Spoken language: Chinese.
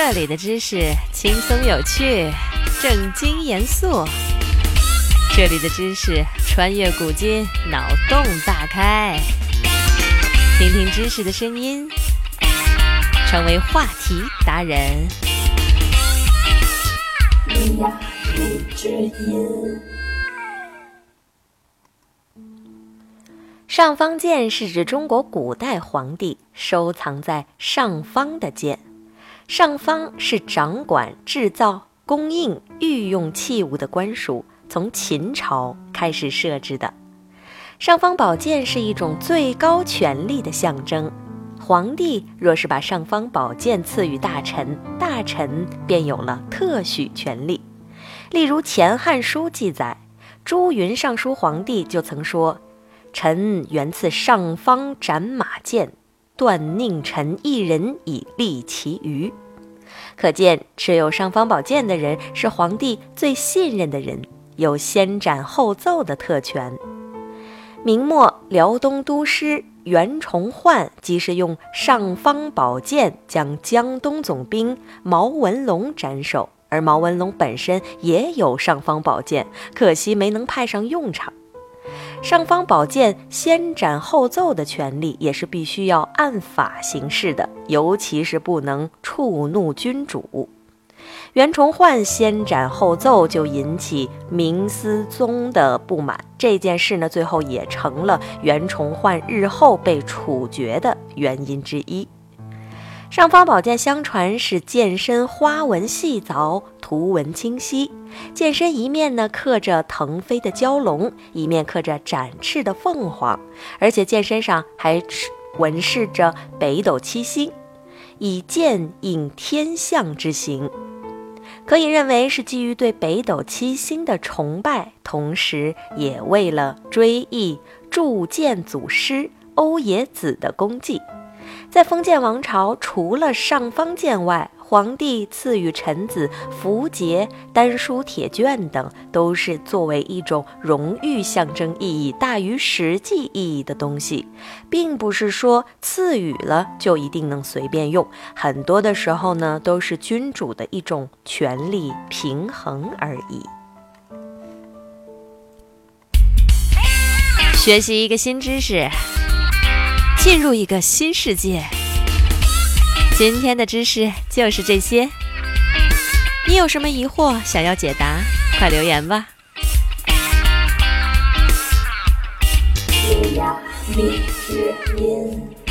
这里的知识轻松有趣，正经严肃。这里的知识穿越古今，脑洞大开。听听知识的声音，成为话题达人。上方剑是指中国古代皇帝收藏在上方的剑。上方是掌管制造、供应、御用器物的官署，从秦朝开始设置的。尚方宝剑是一种最高权力的象征。皇帝若是把尚方宝剑赐予大臣，大臣便有了特许权利。例如《前汉书》记载，朱云尚书皇帝就曾说：“臣原赐尚方斩马剑。”断宁臣一人以利其余，可见持有尚方宝剑的人是皇帝最信任的人，有先斩后奏的特权。明末辽东都师袁崇焕即是用尚方宝剑将江东总兵毛文龙斩首，而毛文龙本身也有尚方宝剑，可惜没能派上用场。尚方宝剑先斩后奏的权利也是必须要按法行事的，尤其是不能触怒君主。袁崇焕先斩后奏就引起明思宗的不满，这件事呢，最后也成了袁崇焕日后被处决的原因之一。尚方宝剑相传是剑身花纹细凿，图文清晰。剑身一面呢刻着腾飞的蛟龙，一面刻着展翅的凤凰，而且剑身上还纹饰着北斗七星，以剑应天象之形，可以认为是基于对北斗七星的崇拜，同时也为了追忆铸剑祖师欧冶子的功绩。在封建王朝，除了尚方剑外，皇帝赐予臣子符节、丹书铁卷等，都是作为一种荣誉象征意义大于实际意义的东西，并不是说赐予了就一定能随便用。很多的时候呢，都是君主的一种权力平衡而已。学习一个新知识。进入一个新世界。今天的知识就是这些。你有什么疑惑想要解答，快留言吧。米之音。